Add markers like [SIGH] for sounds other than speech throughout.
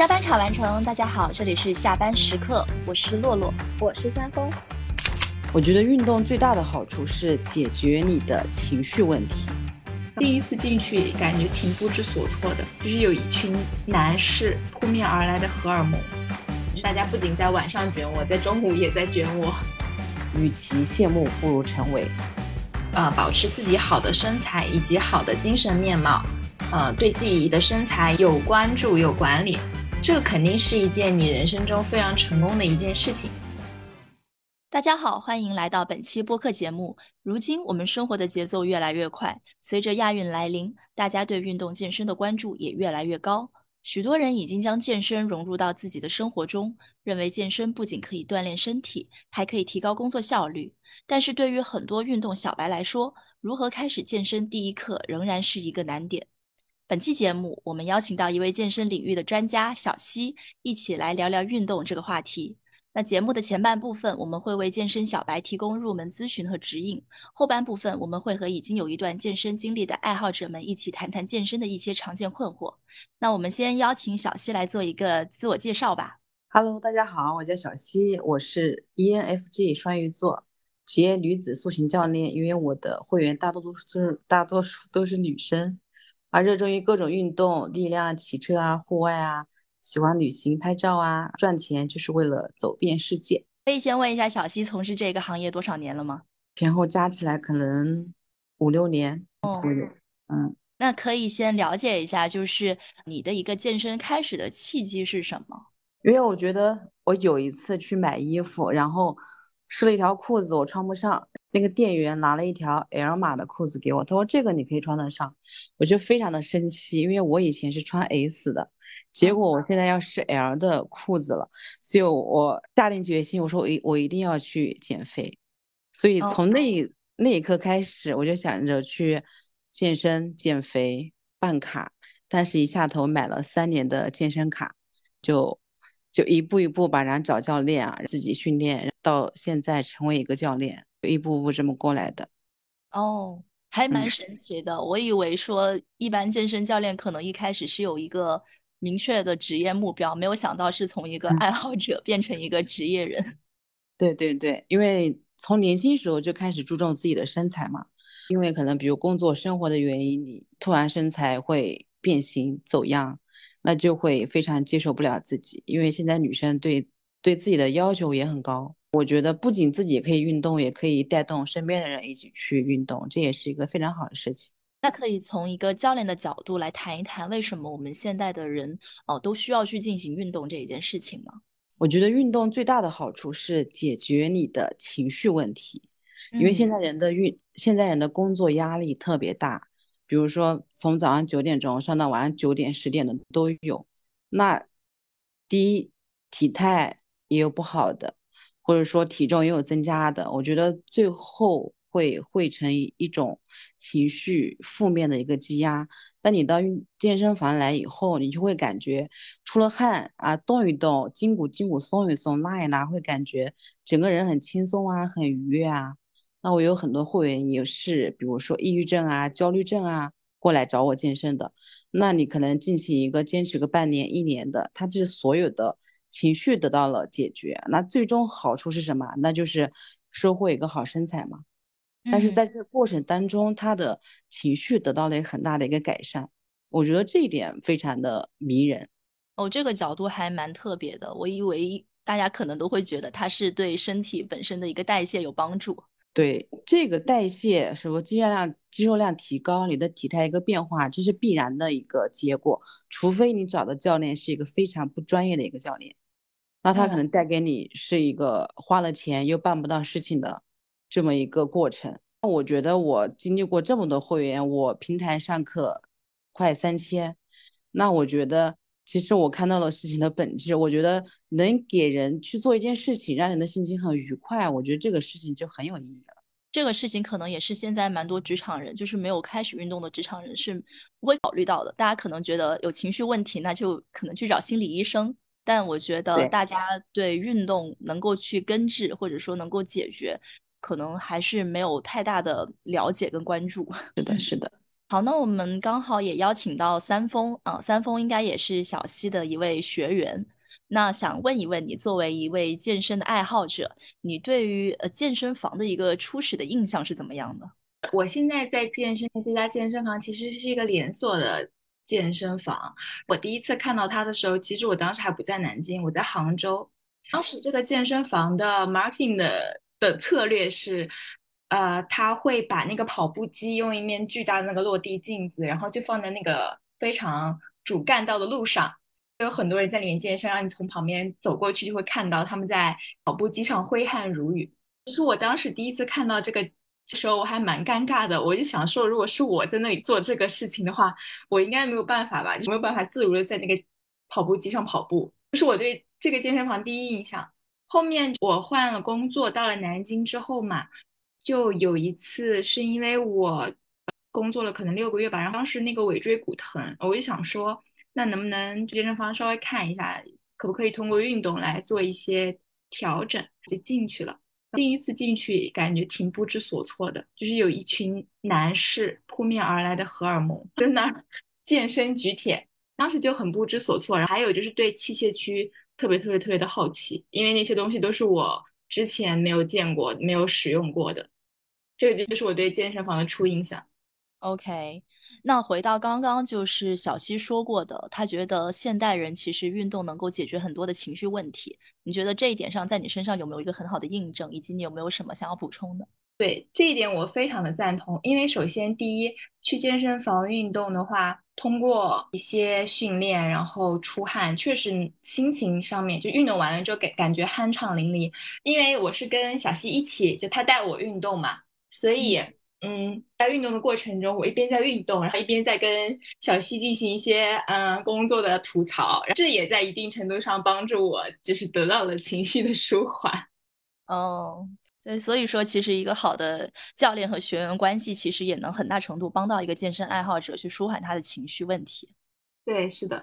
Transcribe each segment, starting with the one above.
加班卡完成，大家好，这里是下班时刻，我是洛洛，我是三丰。我觉得运动最大的好处是解决你的情绪问题。第一次进去感觉挺不知所措的，就是有一群男士扑面而来的荷尔蒙，大家不仅在晚上卷我，在中午也在卷我。与其羡慕，不如成为。呃，保持自己好的身材以及好的精神面貌，呃，对自己的身材有关注有管理，这个肯定是一件你人生中非常成功的一件事情。大家好，欢迎来到本期播客节目。如今我们生活的节奏越来越快，随着亚运来临，大家对运动健身的关注也越来越高。许多人已经将健身融入到自己的生活中，认为健身不仅可以锻炼身体，还可以提高工作效率。但是对于很多运动小白来说，如何开始健身第一课仍然是一个难点。本期节目，我们邀请到一位健身领域的专家小溪，一起来聊聊运动这个话题。那节目的前半部分，我们会为健身小白提供入门咨询和指引；后半部分，我们会和已经有一段健身经历的爱好者们一起谈谈健身的一些常见困惑。那我们先邀请小溪来做一个自我介绍吧。Hello，大家好，我叫小溪，我是 ENFJ 双鱼座职业女子塑形教练。因为我的会员大多都是大多数都是女生，啊，热衷于各种运动，力量、骑车啊，户外啊。喜欢旅行、拍照啊，赚钱就是为了走遍世界。可以先问一下小溪从事这个行业多少年了吗？前后加起来可能五六年哦。嗯，那可以先了解一下，就是你的一个健身开始的契机是什么？因为我觉得我有一次去买衣服，然后试了一条裤子，我穿不上。那个店员拿了一条 L 码的裤子给我，他说这个你可以穿得上，我就非常的生气，因为我以前是穿 S 的，结果我现在要试 L 的裤子了，所以我下定决心，我说我一我一定要去减肥，所以从。那那一刻开始，我就想着去健身减肥办卡，但是一下头买了三年的健身卡，就就一步一步把人找教练啊，自己训练，到现在成为一个教练。一步步这么过来的，哦，还蛮神奇的。我以为说一般健身教练可能一开始是有一个明确的职业目标，没有想到是从一个爱好者变成一个职业人。[LAUGHS] 对对对，因为从年轻时候就开始注重自己的身材嘛，因为可能比如工作生活的原因，你突然身材会变形走样，那就会非常接受不了自己。因为现在女生对对自己的要求也很高。我觉得不仅自己可以运动，也可以带动身边的人一起去运动，这也是一个非常好的事情。那可以从一个教练的角度来谈一谈，为什么我们现代的人哦都需要去进行运动这一件事情吗？我觉得运动最大的好处是解决你的情绪问题，因为现在人的运，现在人的工作压力特别大，比如说从早上九点钟上到晚上九点十点的都有。那第一体态也有不好的。或者说体重也有增加的，我觉得最后会汇成一种情绪负面的一个积压。当你到健身房来以后，你就会感觉出了汗啊，动一动，筋骨筋骨松一松，拉一拉，会感觉整个人很轻松啊，很愉悦啊。那我有很多会员也是，比如说抑郁症啊、焦虑症啊，过来找我健身的。那你可能进行一个坚持个半年、一年的，他这所有的。情绪得到了解决，那最终好处是什么？那就是收获一个好身材嘛。但是在这个过程当中，他的情绪得到了很大的一个改善，我觉得这一点非常的迷人。哦，这个角度还蛮特别的。我以为大家可能都会觉得它是对身体本身的一个代谢有帮助。对这个代谢，什么肌肉量肌肉量提高，你的体态一个变化，这是必然的一个结果。除非你找的教练是一个非常不专业的一个教练。那他可能带给你是一个花了钱又办不到事情的这么一个过程。那我觉得我经历过这么多会员，我平台上课快三千，那我觉得其实我看到了事情的本质。我觉得能给人去做一件事情，让人的心情很愉快，我觉得这个事情就很有意义了。这个事情可能也是现在蛮多职场人，就是没有开始运动的职场人是不会考虑到的。大家可能觉得有情绪问题，那就可能去找心理医生。但我觉得大家对运动能够去根治，或者说能够解决，可能还是没有太大的了解跟关注。[LAUGHS] 是的，是的。好，那我们刚好也邀请到三丰啊，三丰应该也是小溪的一位学员。那想问一问你，作为一位健身的爱好者，你对于呃健身房的一个初始的印象是怎么样的？我现在在健身的这家健身房其实是一个连锁的健身房。我第一次看到它的时候，其实我当时还不在南京，我在杭州。当时这个健身房的 marketing 的的策略是。呃，他会把那个跑步机用一面巨大的那个落地镜子，然后就放在那个非常主干道的路上，有很多人在里面健身，让你从旁边走过去就会看到他们在跑步机上挥汗如雨。其实我当时第一次看到这个时候，我还蛮尴尬的，我就想说，如果是我在那里做这个事情的话，我应该没有办法吧，就没有办法自如的在那个跑步机上跑步。这是我对这个健身房第一印象。后面我换了工作，到了南京之后嘛。就有一次是因为我工作了可能六个月吧，然后当时那个尾椎骨疼，我就想说，那能不能健身房稍微看一下，可不可以通过运动来做一些调整，就进去了。第一次进去感觉挺不知所措的，就是有一群男士扑面而来的荷尔蒙在那 [LAUGHS] 健身举铁，当时就很不知所措。然后还有就是对器械区特别特别特别的好奇，因为那些东西都是我。之前没有见过、没有使用过的，这个就是我对健身房的初印象。OK，那回到刚刚就是小溪说过的，他觉得现代人其实运动能够解决很多的情绪问题。你觉得这一点上，在你身上有没有一个很好的印证？以及你有没有什么想要补充的？对这一点我非常的赞同，因为首先第一，去健身房运动的话。通过一些训练，然后出汗，确实心情上面就运动完了之后感感觉酣畅淋漓。因为我是跟小溪一起，就他带我运动嘛，所以嗯，在运动的过程中，我一边在运动，然后一边在跟小溪进行一些嗯工作的吐槽，这也在一定程度上帮助我，就是得到了情绪的舒缓。哦。对，所以说其实一个好的教练和学员关系，其实也能很大程度帮到一个健身爱好者去舒缓他的情绪问题。对，是的。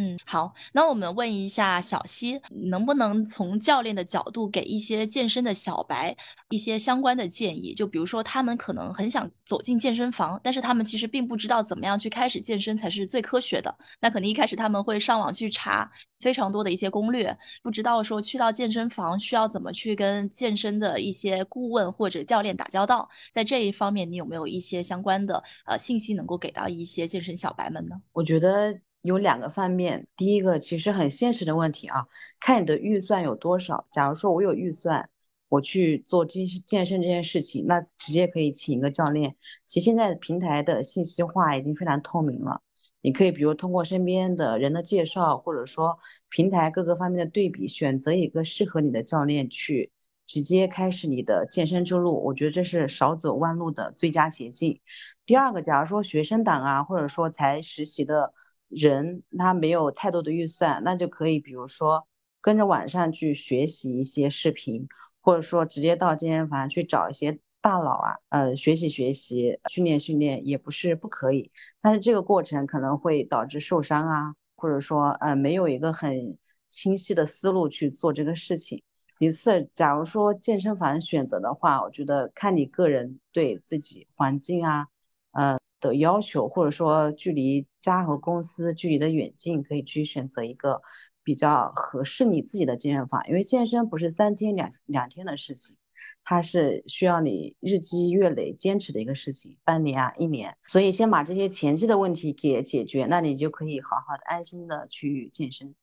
嗯，好，那我们问一下小溪，能不能从教练的角度给一些健身的小白一些相关的建议？就比如说，他们可能很想走进健身房，但是他们其实并不知道怎么样去开始健身才是最科学的。那肯定一开始他们会上网去查非常多的一些攻略，不知道说去到健身房需要怎么去跟健身的一些顾问或者教练打交道。在这一方面，你有没有一些相关的呃信息能够给到一些健身小白们呢？我觉得。有两个方面，第一个其实很现实的问题啊，看你的预算有多少。假如说我有预算，我去做健健身这件事情，那直接可以请一个教练。其实现在平台的信息化已经非常透明了，你可以比如通过身边的人的介绍，或者说平台各个方面的对比，选择一个适合你的教练去直接开始你的健身之路。我觉得这是少走弯路的最佳捷径。第二个，假如说学生党啊，或者说才实习的。人他没有太多的预算，那就可以比如说跟着网上去学习一些视频，或者说直接到健身房去找一些大佬啊，呃，学习学习，训练训练也不是不可以，但是这个过程可能会导致受伤啊，或者说呃没有一个很清晰的思路去做这个事情。其次，假如说健身房选择的话，我觉得看你个人对自己环境啊，呃。的要求，或者说距离家和公司距离的远近，可以去选择一个比较合适你自己的健身房。因为健身不是三天两两天的事情，它是需要你日积月累坚持的一个事情，半年啊一年。所以先把这些前期的问题给解决，那你就可以好好的安心的去健身。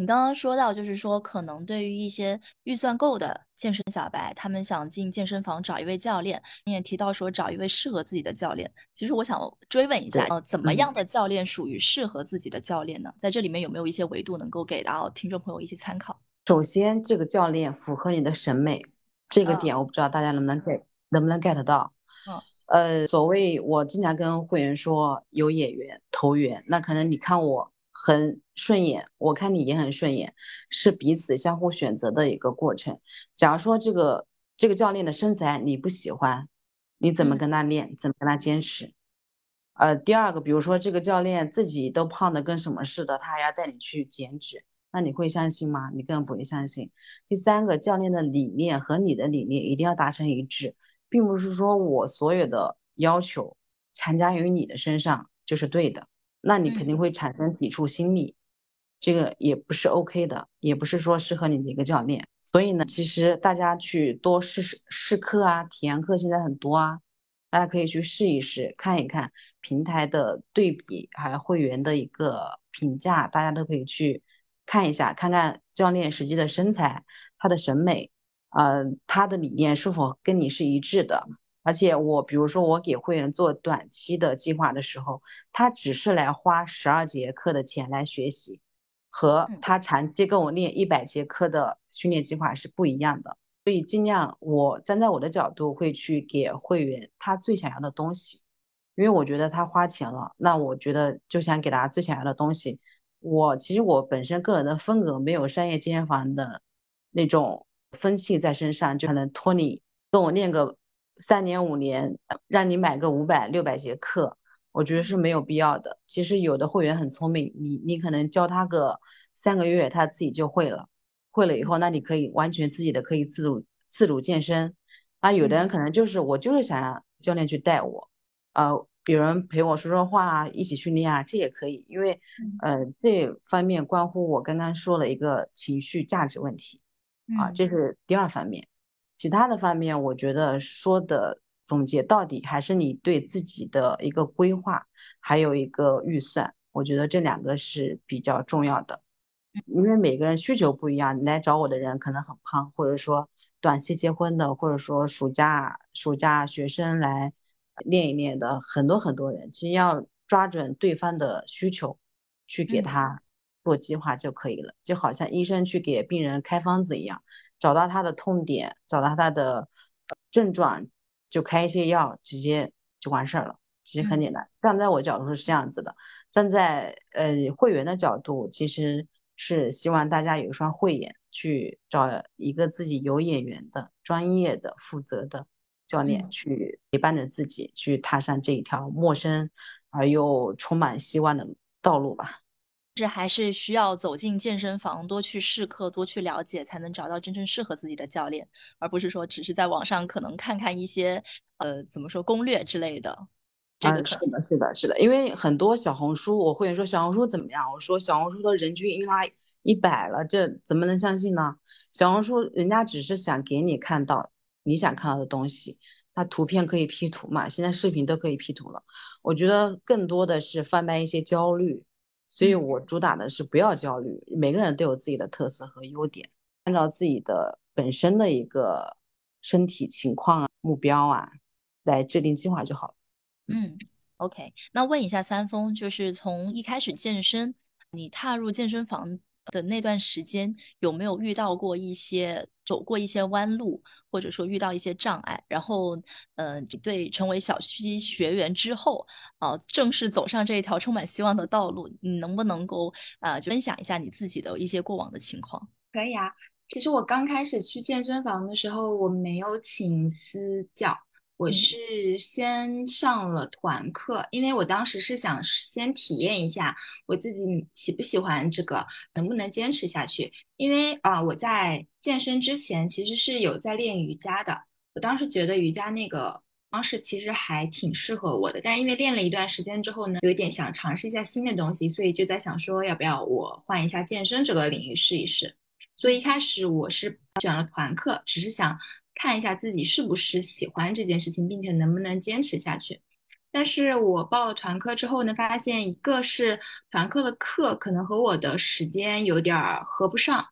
你刚刚说到，就是说，可能对于一些预算够的健身小白，他们想进健身房找一位教练。你也提到说，找一位适合自己的教练。其实我想追问一下，呃，怎么样的教练属于适合自己的教练呢？在这里面有没有一些维度能够给到听众朋友一些参考？首先，这个教练符合你的审美，这个点我不知道大家能不能 get，能不能 get 到？嗯，呃，所谓我经常跟会员说，有眼缘投缘，那可能你看我。很顺眼，我看你也很顺眼，是彼此相互选择的一个过程。假如说这个这个教练的身材你不喜欢，你怎么跟他练？怎么跟他坚持？呃，第二个，比如说这个教练自己都胖的跟什么似的，他还要带你去减脂，那你会相信吗？你根本不会相信。第三个，教练的理念和你的理念一定要达成一致，并不是说我所有的要求强加于你的身上就是对的，那你肯定会产生抵触心理，这个也不是 OK 的，也不是说适合你的一个教练。所以呢，其实大家去多试试试课啊，体验课现在很多啊，大家可以去试一试，看一看平台的对比，还有会员的一个评价，大家都可以去看一下，看看教练实际的身材，他的审美，呃，他的理念是否跟你是一致的。而且我比如说我给会员做短期的计划的时候，他只是来花十二节课的钱来学习，和他长期跟我练一百节课的训练计划是不一样的。所以尽量我站在我的角度会去给会员他最想要的东西，因为我觉得他花钱了，那我觉得就想给他最想要的东西。我其实我本身个人的风格没有商业健身房的那种风气在身上，就可能托你跟我练个。三年五年，让你买个五百六百节课，我觉得是没有必要的。其实有的会员很聪明，你你可能教他个三个月，他自己就会了。会了以后，那你可以完全自己的可以自主自主健身。啊，有的人可能就是我就是想让教练去带我，呃，有人陪我说说话啊，一起训练啊，这也可以。因为呃这方面关乎我刚刚说了一个情绪价值问题，啊，这是第二方面。其他的方面，我觉得说的总结到底还是你对自己的一个规划，还有一个预算，我觉得这两个是比较重要的。因为每个人需求不一样，你来找我的人可能很胖，或者说短期结婚的，或者说暑假暑假学生来练一练的，很多很多人，其实要抓准对方的需求去给他做计划就可以了，就好像医生去给病人开方子一样。找到他的痛点，找到他的症状，就开一些药，直接就完事儿了。其实很简单。站在我角度是这样子的，站在呃会员的角度，其实是希望大家有一双慧眼，去找一个自己有眼缘的、专业的、负责的教练，去陪伴着自己，去踏上这一条陌生而又充满希望的道路吧。是还是需要走进健身房，多去试课，多去了解，才能找到真正适合自己的教练，而不是说只是在网上可能看看一些呃怎么说攻略之类的。这个是的，是的，是的，因为很多小红书，我会员说小红书怎么样？我说小红书的人均一拉一百了，这怎么能相信呢？小红书人家只是想给你看到你想看到的东西，那图片可以 P 图嘛？现在视频都可以 P 图了。我觉得更多的是贩卖一些焦虑。所以我主打的是不要焦虑，每个人都有自己的特色和优点，按照自己的本身的一个身体情况啊、目标啊来制定计划就好了。嗯，OK，那问一下三丰，就是从一开始健身，你踏入健身房。的那段时间有没有遇到过一些走过一些弯路，或者说遇到一些障碍？然后，呃，对，成为小区学员之后，啊，正式走上这一条充满希望的道路，你能不能够啊，分享一下你自己的一些过往的情况？可以啊，其实我刚开始去健身房的时候，我没有请私教。我是先上了团课，因为我当时是想先体验一下我自己喜不喜欢这个，能不能坚持下去。因为啊，我在健身之前其实是有在练瑜伽的，我当时觉得瑜伽那个方式其实还挺适合我的。但是因为练了一段时间之后呢，有一点想尝试一下新的东西，所以就在想说要不要我换一下健身这个领域试一试。所以一开始我是选了团课，只是想。看一下自己是不是喜欢这件事情，并且能不能坚持下去。但是我报了团课之后呢，发现一个是团课的课可能和我的时间有点合不上，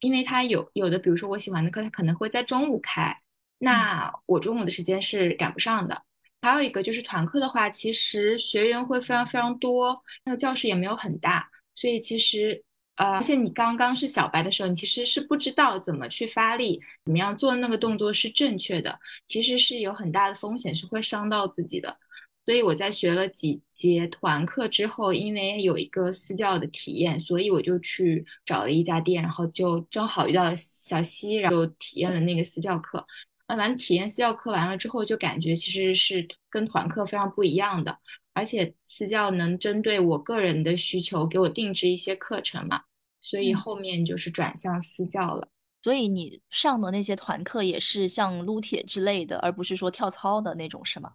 因为他有有的，比如说我喜欢的课，他可能会在中午开，那我中午的时间是赶不上的。还有一个就是团课的话，其实学员会非常非常多，那个教室也没有很大，所以其实。呃，而且你刚刚是小白的时候，你其实是不知道怎么去发力，怎么样做那个动作是正确的，其实是有很大的风险，是会伤到自己的。所以我在学了几节团课之后，因为有一个私教的体验，所以我就去找了一家店，然后就正好遇到了小西，然后体验了那个私教课。那完体验私教课完了之后，就感觉其实是跟团课非常不一样的，而且私教能针对我个人的需求给我定制一些课程嘛。所以后面就是转向私教了。所以你上的那些团课也是像撸铁之类的，而不是说跳操的那种，是吗？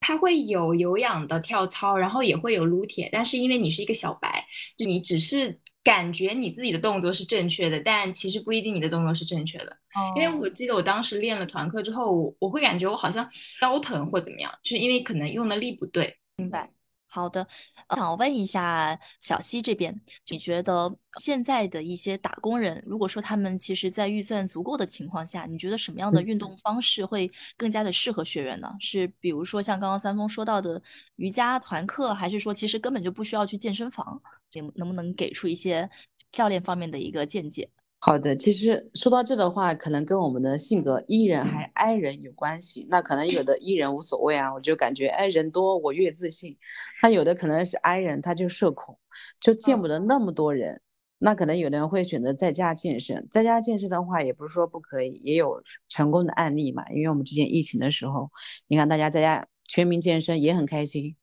它会有有氧的跳操，然后也会有撸铁，但是因为你是一个小白，你只是感觉你自己的动作是正确的，但其实不一定你的动作是正确的。哦，因为我记得我当时练了团课之后，我我会感觉我好像腰疼或怎么样，就是因为可能用的力不对。明白。好的，想问一下小西这边，你觉得现在的一些打工人，如果说他们其实在预算足够的情况下，你觉得什么样的运动方式会更加的适合学员呢？是比如说像刚刚三丰说到的瑜伽团课，还是说其实根本就不需要去健身房？这能不能给出一些教练方面的一个见解？好的，其实说到这的话，可能跟我们的性格 E 人还是 I 人有关系。那可能有的 E 人无所谓啊，我就感觉哎人多我越自信。他有的可能是 I 人，他就社恐，就见不得那么多人。那可能有的人会选择在家健身，在家健身的话也不是说不可以，也有成功的案例嘛。因为我们之前疫情的时候，你看大家在家全民健身也很开心，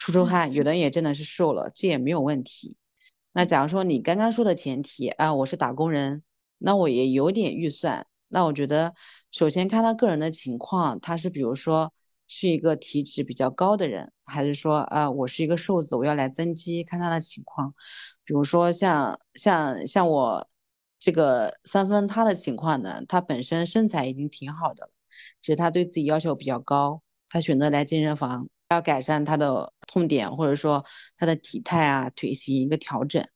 出出汗，有的人也真的是瘦了，这也没有问题。那假如说你刚刚说的前提啊，我是打工人，那我也有点预算。那我觉得，首先看他个人的情况，他是比如说是一个体脂比较高的人，还是说啊我是一个瘦子，我要来增肌，看他的情况。比如说像像像我这个三分，他的情况呢，他本身身材已经挺好的了，只是他对自己要求比较高，他选择来健身房。要改善他的痛点，或者说他的体态啊、腿型一个调整，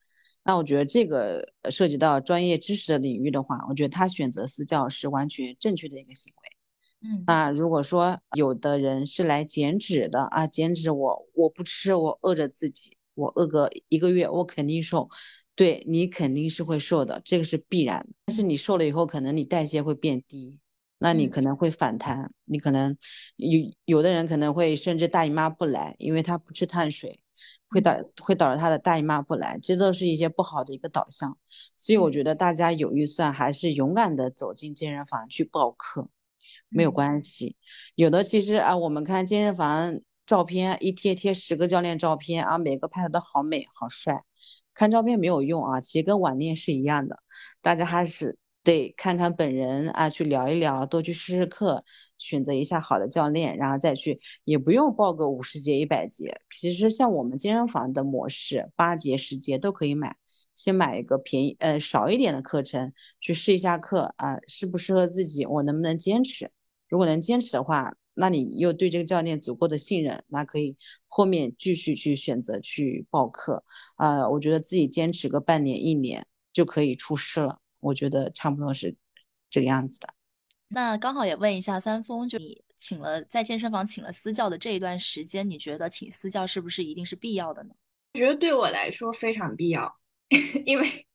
那我觉得这个涉及到专业知识的领域的话，我觉得他选择私教是完全正确的一个行为。嗯，那如果说有的人是来减脂的啊，减脂我我不吃，我饿着自己，我饿个一个月，我肯定瘦，对你肯定是会瘦的，这个是必然。但是你瘦了以后，可能你代谢会变低。那你可能会反弹，你可能有有的人可能会甚至大姨妈不来，因为他不吃碳水，会导会导致他的大姨妈不来，这都是一些不好的一个导向。所以我觉得大家有预算还是勇敢的走进健身房去报课，没有关系。有的其实啊，我们看健身房照片一贴贴十个教练照片啊，每个拍的都好美好帅，看照片没有用啊，其实跟网恋是一样的，大家还是。得看看本人啊，去聊一聊，多去试试课，选择一下好的教练，然后再去，也不用报个五十节、一百节。其实像我们健身房的模式，八节、十节都可以买。先买一个便宜呃少一点的课程，去试一下课啊，适不适合自己，我能不能坚持？如果能坚持的话，那你又对这个教练足够的信任，那可以后面继续去选择去报课啊。我觉得自己坚持个半年、一年就可以出师了。我觉得差不多是这个样子的。那刚好也问一下三丰，就你请了在健身房请了私教的这一段时间，你觉得请私教是不是一定是必要的呢？我觉得对我来说非常必要，[LAUGHS] 因为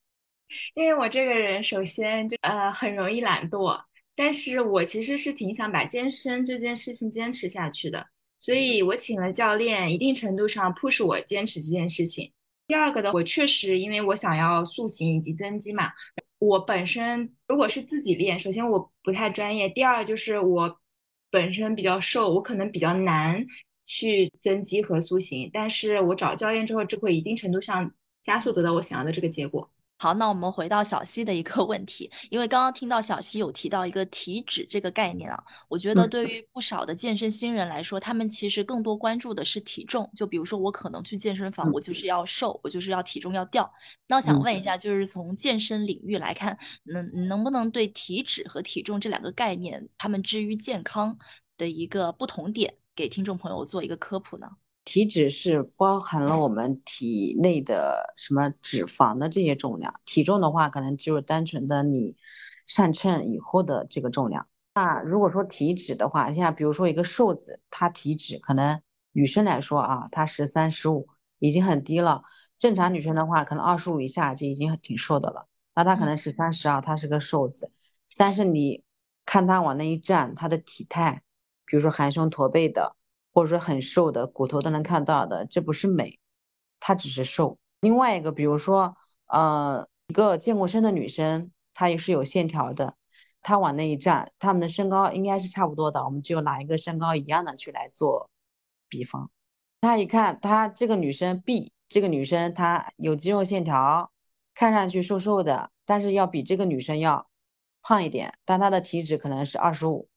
因为我这个人首先就呃很容易懒惰，但是我其实是挺想把健身这件事情坚持下去的，所以我请了教练，一定程度上 push 我坚持这件事情。第二个的，我确实因为我想要塑形以及增肌嘛。我本身如果是自己练，首先我不太专业，第二就是我本身比较瘦，我可能比较难去增肌和塑形，但是我找教练之后，这会一定程度上加速得到我想要的这个结果。好，那我们回到小溪的一个 [LAUGHS] 问题，因为刚刚听到小溪有提到一个体脂这个概念啊，我觉得对于不少的健身新人来说，他们其实更多关注的是体重。就比如说我可能去健身房，我就是要瘦，我就是要体重要掉。那我想问一下，就是从健身领域来看，能能不能对体脂和体重这两个概念，他们之于健康的一个不同点，给听众朋友做一个科普呢？体脂是包含了我们体内的什么脂肪的这些重量，体重的话可能就是单纯的你上称以后的这个重量。那如果说体脂的话，像比如说一个瘦子，他体脂可能女生来说啊，她十三十五已经很低了，正常女生的话可能二十五以下就已经挺瘦的了。那她可能十三十二，她是个瘦子，但是你看她往那一站，她的体态，比如说含胸驼背的。或者说很瘦的骨头都能看到的，这不是美，她只是瘦。另外一个，比如说，呃，一个健过身的女生，她也是有线条的，她往那一站，她们的身高应该是差不多的。我们就拿一个身高一样的去来做比方。她一看，她这个女生 B，这个女生她有肌肉线条，看上去瘦瘦的，但是要比这个女生要胖一点，但她的体脂可能是二十五，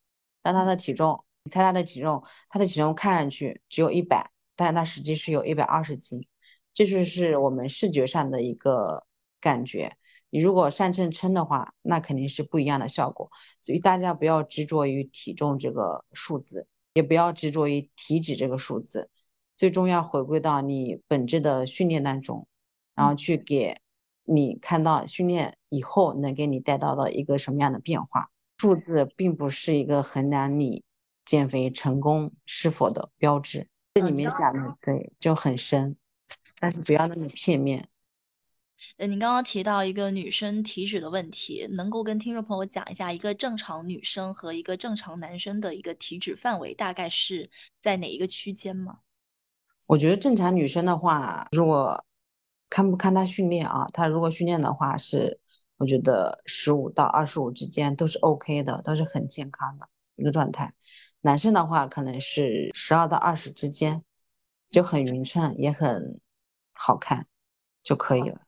但她的体重你猜他的体重，他的体重看上去只有一百，但是他实际是有一百二十斤，这就是我们视觉上的一个感觉。你如果上秤称的话，那肯定是不一样的效果。所以大家不要执着于体重这个数字，也不要执着于体脂这个数字，最终要回归到你本质的训练当中，然后去给你看到训练以后能给你带到的一个什么样的变化。数字并不是一个衡量你减肥成功是否的标志。这里面讲的对就很深，但是不要那么片面。呃，您刚刚提到一个女生体脂的问题，能够跟听众朋友讲一下一个正常女生和一个正常男生的一个体脂范围大概是在哪一个区间吗？我觉得正常女生的话，如果看不看她训练啊，她如果训练的话是，我觉得十五到二十五之间都是 OK 的，都是很健康的一个状态。男生的话可能是十二到二十之间，就很匀称，也很好看就可以了。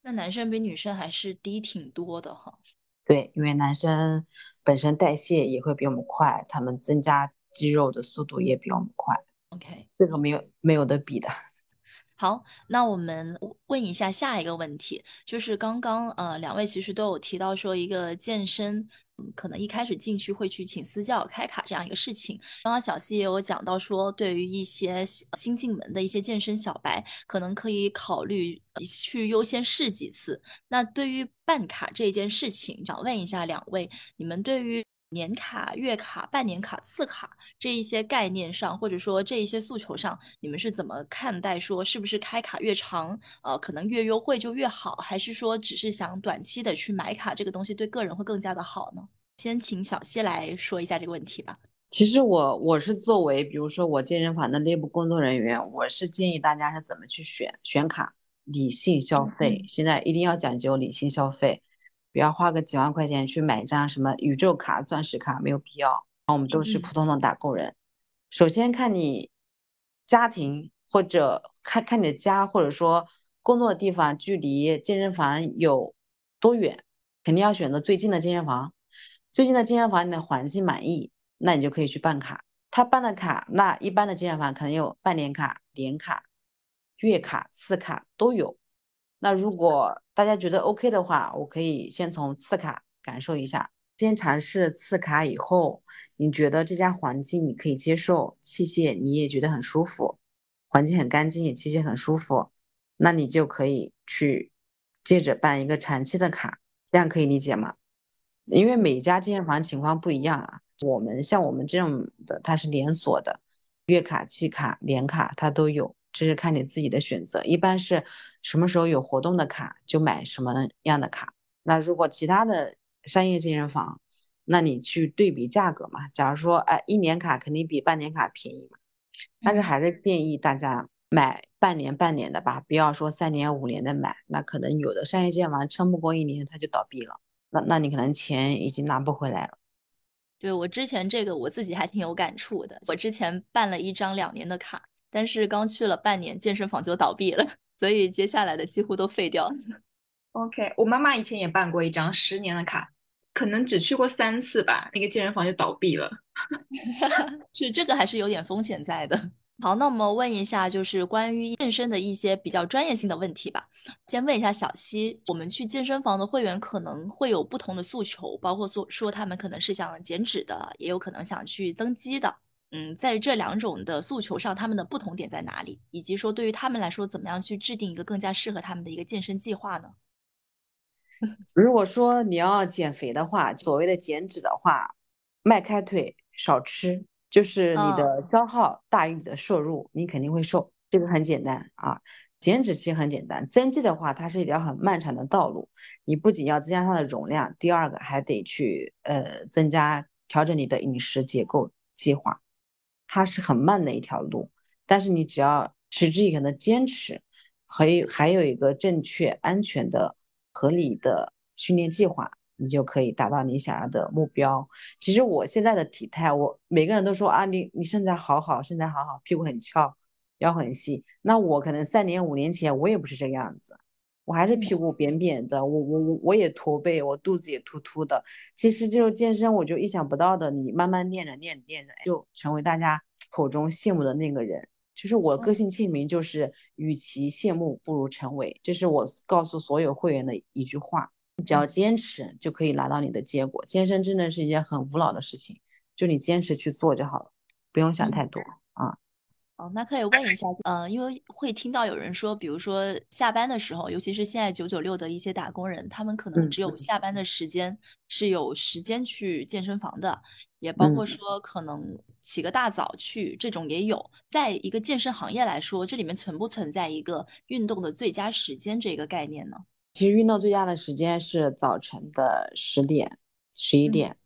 那男生比女生还是低挺多的哈。对，因为男生本身代谢也会比我们快，他们增加肌肉的速度也比我们快。OK，这个没有没有的比的。[LAUGHS] 好，那我们问一下下一个问题，就是刚刚呃两位其实都有提到说一个健身，可能一开始进去会去请私教开卡这样一个事情。刚刚小溪也有讲到说，对于一些新进门的一些健身小白，可能可以考虑去优先试几次。那对于办卡这件事情，想问一下两位，你们对于？年卡、月卡、半年卡、次卡这一些概念上，或者说这一些诉求上，你们是怎么看待？说是不是开卡越长，呃，可能越优惠就越好，还是说只是想短期的去买卡，这个东西对个人会更加的好呢？先请小西来说一下这个问题吧。其实我我是作为，比如说我健身房的内部工作人员，我是建议大家是怎么去选选卡，理性消费，现在一定要讲究理性消费。不要花个几万块钱去买一张什么宇宙卡、钻石卡，没有必要。我们都是普通的打工人。首先看你家庭或者看看你的家，或者说工作的地方距离健身房有多远，肯定要选择最近的健身房。最近的健身房你的环境满意，那你就可以去办卡。他办的卡，那一般的健身房可能有半年卡、年卡、月卡、次卡都有。那如果大家觉得 OK 的话，我可以先从次卡感受一下，先尝试次卡以后，你觉得这家环境你可以接受，器械你也觉得很舒服，环境很干净，器械很舒服，那你就可以去接着办一个长期的卡，这样可以理解吗？因为每家健身房情况不一样啊，我们像我们这种的，它是连锁的，月卡、季卡、年卡它都有。这是看你自己的选择，一般是什么时候有活动的卡就买什么样的卡。那如果其他的商业健身房，那你去对比价格嘛。假如说，哎，一年卡肯定比半年卡便宜嘛，但是还是建议大家买半年半年的吧，不要说三年五年的买，那可能有的商业健身房撑不过一年它就倒闭了，那那你可能钱已经拿不回来了。对我之前这个我自己还挺有感触的，我之前办了一张两年的卡。但是刚去了半年，健身房就倒闭了，[LAUGHS] 所以接下来的几乎都废掉了。OK，我妈妈以前也办过一张十年的卡，可能只去过三次吧，那个健身房就倒闭了。[LAUGHS] 是这个还是有点风险在的。好，那我们问一下，就是关于健身的一些比较专业性的问题吧。先问一下小西，我们去健身房的会员可能会有不同的诉求，包括说说他们可能是想减脂的，也有可能想去增肌的。嗯，在这两种的诉求上，他们的不同点在哪里？以及说对于他们来说，怎么样去制定一个更加适合他们的一个健身计划呢？[LAUGHS] 如果说你要减肥的话，所谓的减脂的话，迈开腿少吃，就是你的消耗大于你的摄入，你肯定会瘦。这个很简单啊，减脂其实很简单，增肌的话，它是一条很漫长的道路。你不仅要增加它的容量，第二个还得去呃增加调整你的饮食结构计划。它是很慢的一条路，但是你只要持之以恒的坚持，还有还有一个正确、安全的、合理的训练计划，你就可以达到你想要的目标。其实我现在的体态，我每个人都说啊，你你身材好好，身材好好，屁股很翘，腰很细。那我可能三年五年前我也不是这个样子，我我还是屁股扁扁的，我我我我也驼背，我肚子也突突的。其实就是健身，我就意想不到的，你慢慢练着练着练着，就成为大家口中羡慕的那个人。其实我个性签名就是，与其羡慕，不如成为。这是我告诉所有会员的一句话。只要坚持，就可以拿到你的结果。健身真的是一件很无脑的事情，就你坚持去做就好了，不用想太多啊。哦，那可以问一下，呃，因为会听到有人说，比如说下班的时候，尤其是现在九九六的一些打工人，他们可能只有下班的时间是有时间去健身房的，也包括说可能起个大早去，这种也有。在一个健身行业来说，这里面存不存在一个运动的最佳时间这个概念呢？其实运动最佳的时间是早晨的十点、十一点。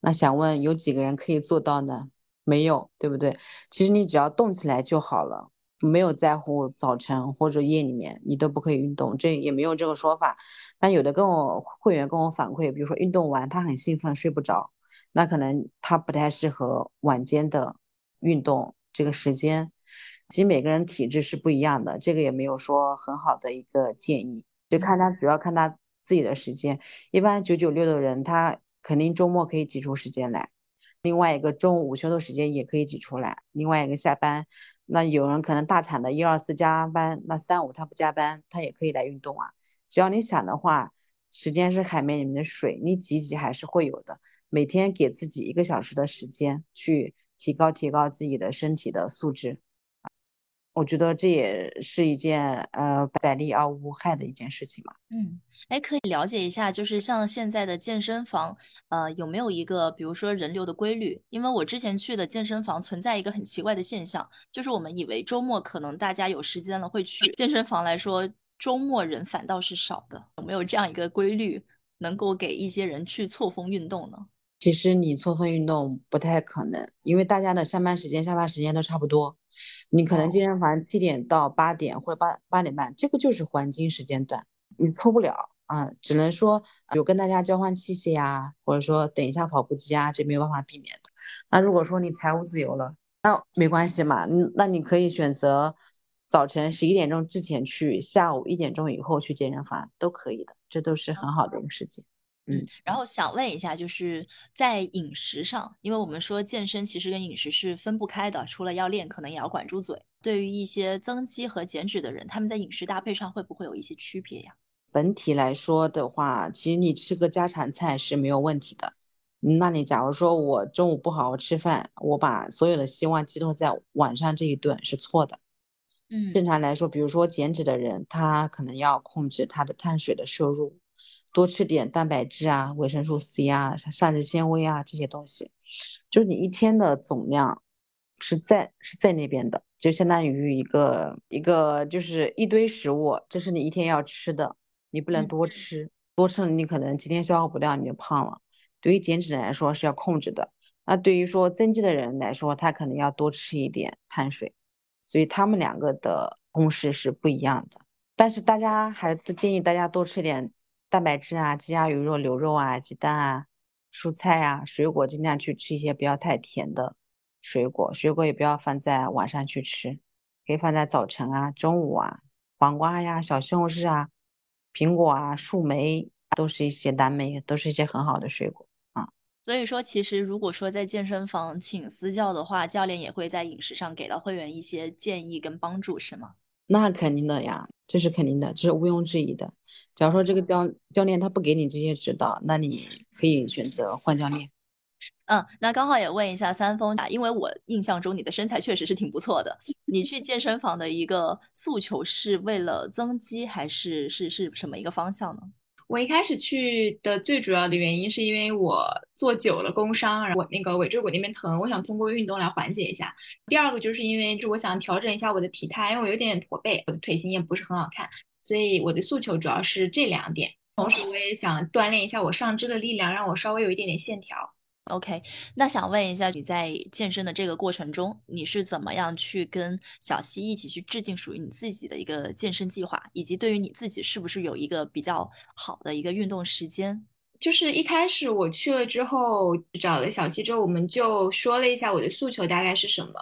那想问，有几个人可以做到呢？没有，对不对？其实你只要动起来就好了，没有在乎早晨或者夜里面你都不可以运动，这也没有这个说法。但有的跟我会员跟我反馈，比如说运动完他很兴奋睡不着，那可能他不太适合晚间的运动这个时间。其实每个人体质是不一样的，这个也没有说很好的一个建议，就看他主要看他自己的时间。一般九九六的人，他肯定周末可以挤出时间来。另外一个中午午休的时间也可以挤出来，另外一个下班，那有人可能大产的一二四加班，那三五他不加班，他也可以来运动啊。只要你想的话，时间是海绵里面的水，你挤挤还是会有的。每天给自己一个小时的时间，去提高提高自己的身体的素质。我觉得这也是一件呃百利而无害的一件事情嘛。嗯，哎，可以了解一下，就是像现在的健身房，呃，有没有一个比如说人流的规律？因为我之前去的健身房存在一个很奇怪的现象，就是我们以为周末可能大家有时间了会去健身房来说，周末人反倒是少的。有没有这样一个规律，能够给一些人去错峰运动呢？其实你错峰运动不太可能，因为大家的上班时间、下班时间都差不多。你可能健身房七点到八点或者八八点半，这个就是黄金时间段，你错不了啊，只能说有跟大家交换器械呀，或者说等一下跑步机啊，这没有办法避免的。那如果说你财务自由了，那没关系嘛，那你可以选择早晨十一点钟之前去，下午一点钟以后去健身房都可以的，这都是很好的一个时间。嗯，然后想问一下，就是在饮食上，因为我们说健身其实跟饮食是分不开的，除了要练，可能也要管住嘴。对于一些增肌和减脂的人，他们在饮食搭配上会不会有一些区别呀？本体来说的话，其实你吃个家常菜是没有问题的。那你假如说我中午不好好吃饭，我把所有的希望寄托在晚上这一顿是错的。嗯，正常来说，比如说减脂的人，他可能要控制他的碳水的摄入。多吃点蛋白质啊，维生素 C 啊，膳食纤维啊这些东西，就是你一天的总量是在是在那边的，就相当于一个一个就是一堆食物，这是你一天要吃的，你不能多吃，多吃了你可能今天消耗不掉你就胖了。对于减脂人来说是要控制的，那对于说增肌的人来说，他可能要多吃一点碳水，所以他们两个的公式是不一样的。但是大家还是建议大家多吃点。蛋白质啊，鸡鸭鱼肉、牛肉啊，鸡蛋啊，蔬菜啊，水果尽量去吃一些不要太甜的水果，水果也不要放在晚上去吃，可以放在早晨啊、中午啊。黄瓜呀、小西红柿啊、苹果啊、树莓都是一些蓝莓，都是一些很好的水果啊。所以说，其实如果说在健身房请私教的话，教练也会在饮食上给到会员一些建议跟帮助，是吗？那肯定的呀，这是肯定的，这是毋庸置疑的。假如说这个教教练他不给你这些指导，那你可以选择换教练。嗯，那刚好也问一下三丰啊，因为我印象中你的身材确实是挺不错的。你去健身房的一个诉求是为了增肌，还是是是什么一个方向呢？我一开始去的最主要的原因是因为我做久了工伤，然后我那个尾椎骨那边疼，我想通过运动来缓解一下。第二个就是因为就我想调整一下我的体态，因为我有点驼背，我的腿型也不是很好看，所以我的诉求主要是这两点。同时我也想锻炼一下我上肢的力量，让我稍微有一点点线条。OK，那想问一下，你在健身的这个过程中，你是怎么样去跟小溪一起去制定属于你自己的一个健身计划，以及对于你自己是不是有一个比较好的一个运动时间？就是一开始我去了之后，找了小溪之后，我们就说了一下我的诉求大概是什么。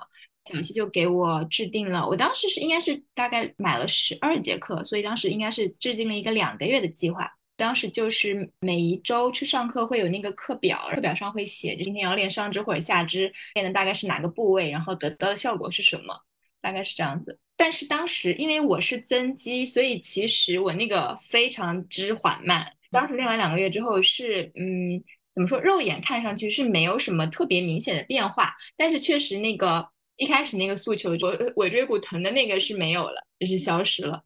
小西就给我制定了，我当时是应该是大概买了十二节课，所以当时应该是制定了一个两个月的计划。当时就是每一周去上课会有那个课表，课表上会写就今天要练上肢或者下肢，练的大概是哪个部位，然后得到的效果是什么，大概是这样子。但是当时因为我是增肌，所以其实我那个非常之缓慢。当时练完两个月之后是，嗯，怎么说，肉眼看上去是没有什么特别明显的变化，但是确实那个一开始那个诉求，我尾椎骨疼的那个是没有了，就是消失了。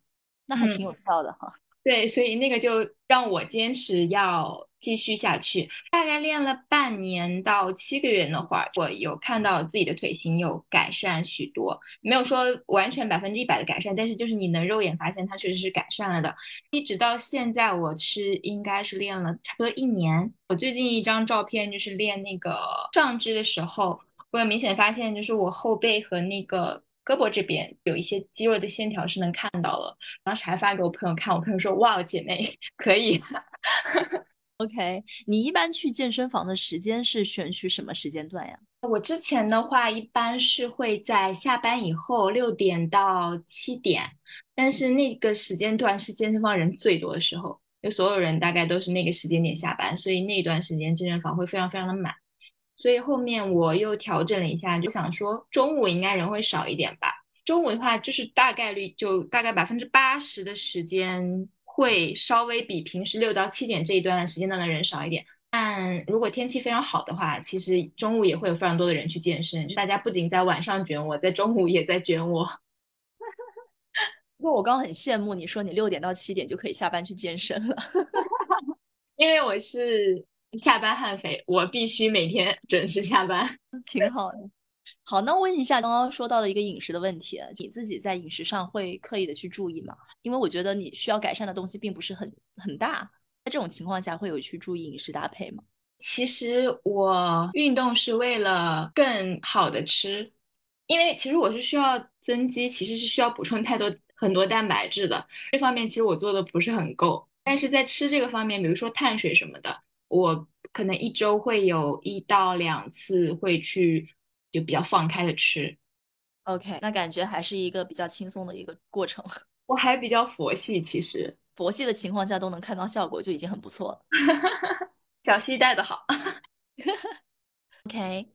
那还挺有效的哈。对，所以那个就让我坚持要继续下去。大概练了半年到七个月的话，我有看到自己的腿型有改善许多，没有说完全百分之一百的改善，但是就是你能肉眼发现它确实是改善了的。一直到现在，我是应该是练了差不多一年。我最近一张照片就是练那个上肢的时候，我有明显发现，就是我后背和那个。胳膊这边有一些肌肉的线条是能看到了，当时还发给我朋友看，我朋友说：“哇，姐妹可以。[LAUGHS] ”OK，你一般去健身房的时间是选取什么时间段呀？我之前的话一般是会在下班以后六点到七点，但是那个时间段是健身房人最多的时候，就所有人大概都是那个时间点下班，所以那段时间健身房会非常非常的满。所以后面我又调整了一下，就想说中午应该人会少一点吧。中午的话，就是大概率就大概百分之八十的时间会稍微比平时六到七点这一段时间段的人少一点。但如果天气非常好的话，其实中午也会有非常多的人去健身。就大家不仅在晚上卷我，在中午也在卷我。[LAUGHS] 不过我刚刚很羡慕你说你六点到七点就可以下班去健身了，[LAUGHS] 因为我是。下班悍匪，我必须每天 [LAUGHS] 准时下班，[LAUGHS] 挺好的。好，那问一下刚刚说到的一个饮食的问题，你自己在饮食上会刻意的去注意吗？因为我觉得你需要改善的东西并不是很很大，在这种情况下会有去注意饮食搭配吗？其实我运动是为了更好的吃，因为其实我是需要增肌，其实是需要补充太多很多蛋白质的，这方面其实我做的不是很够。但是在吃这个方面，比如说碳水什么的。我可能一周会有一到两次会去，就比较放开的吃。OK，那感觉还是一个比较轻松的一个过程。[LAUGHS] 我还比较佛系，其实佛系的情况下都能看到效果，就已经很不错了。[LAUGHS] 小西带的好。[LAUGHS] OK。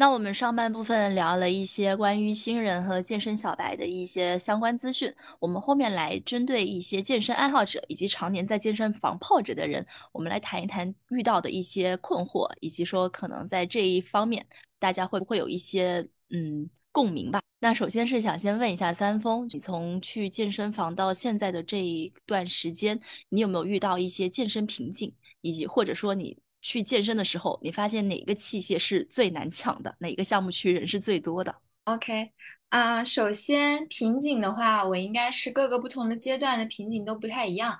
那我们上半部分聊了一些关于新人和健身小白的一些相关资讯，我们后面来针对一些健身爱好者以及常年在健身房泡着的人，我们来谈一谈遇到的一些困惑，以及说可能在这一方面大家会不会有一些嗯共鸣吧。那首先是想先问一下三丰，你从去健身房到现在的这一段时间，你有没有遇到一些健身瓶颈，以及或者说你。去健身的时候，你发现哪个器械是最难抢的？哪个项目区人是最多的？OK，啊，首先瓶颈的话，我应该是各个不同的阶段的瓶颈都不太一样。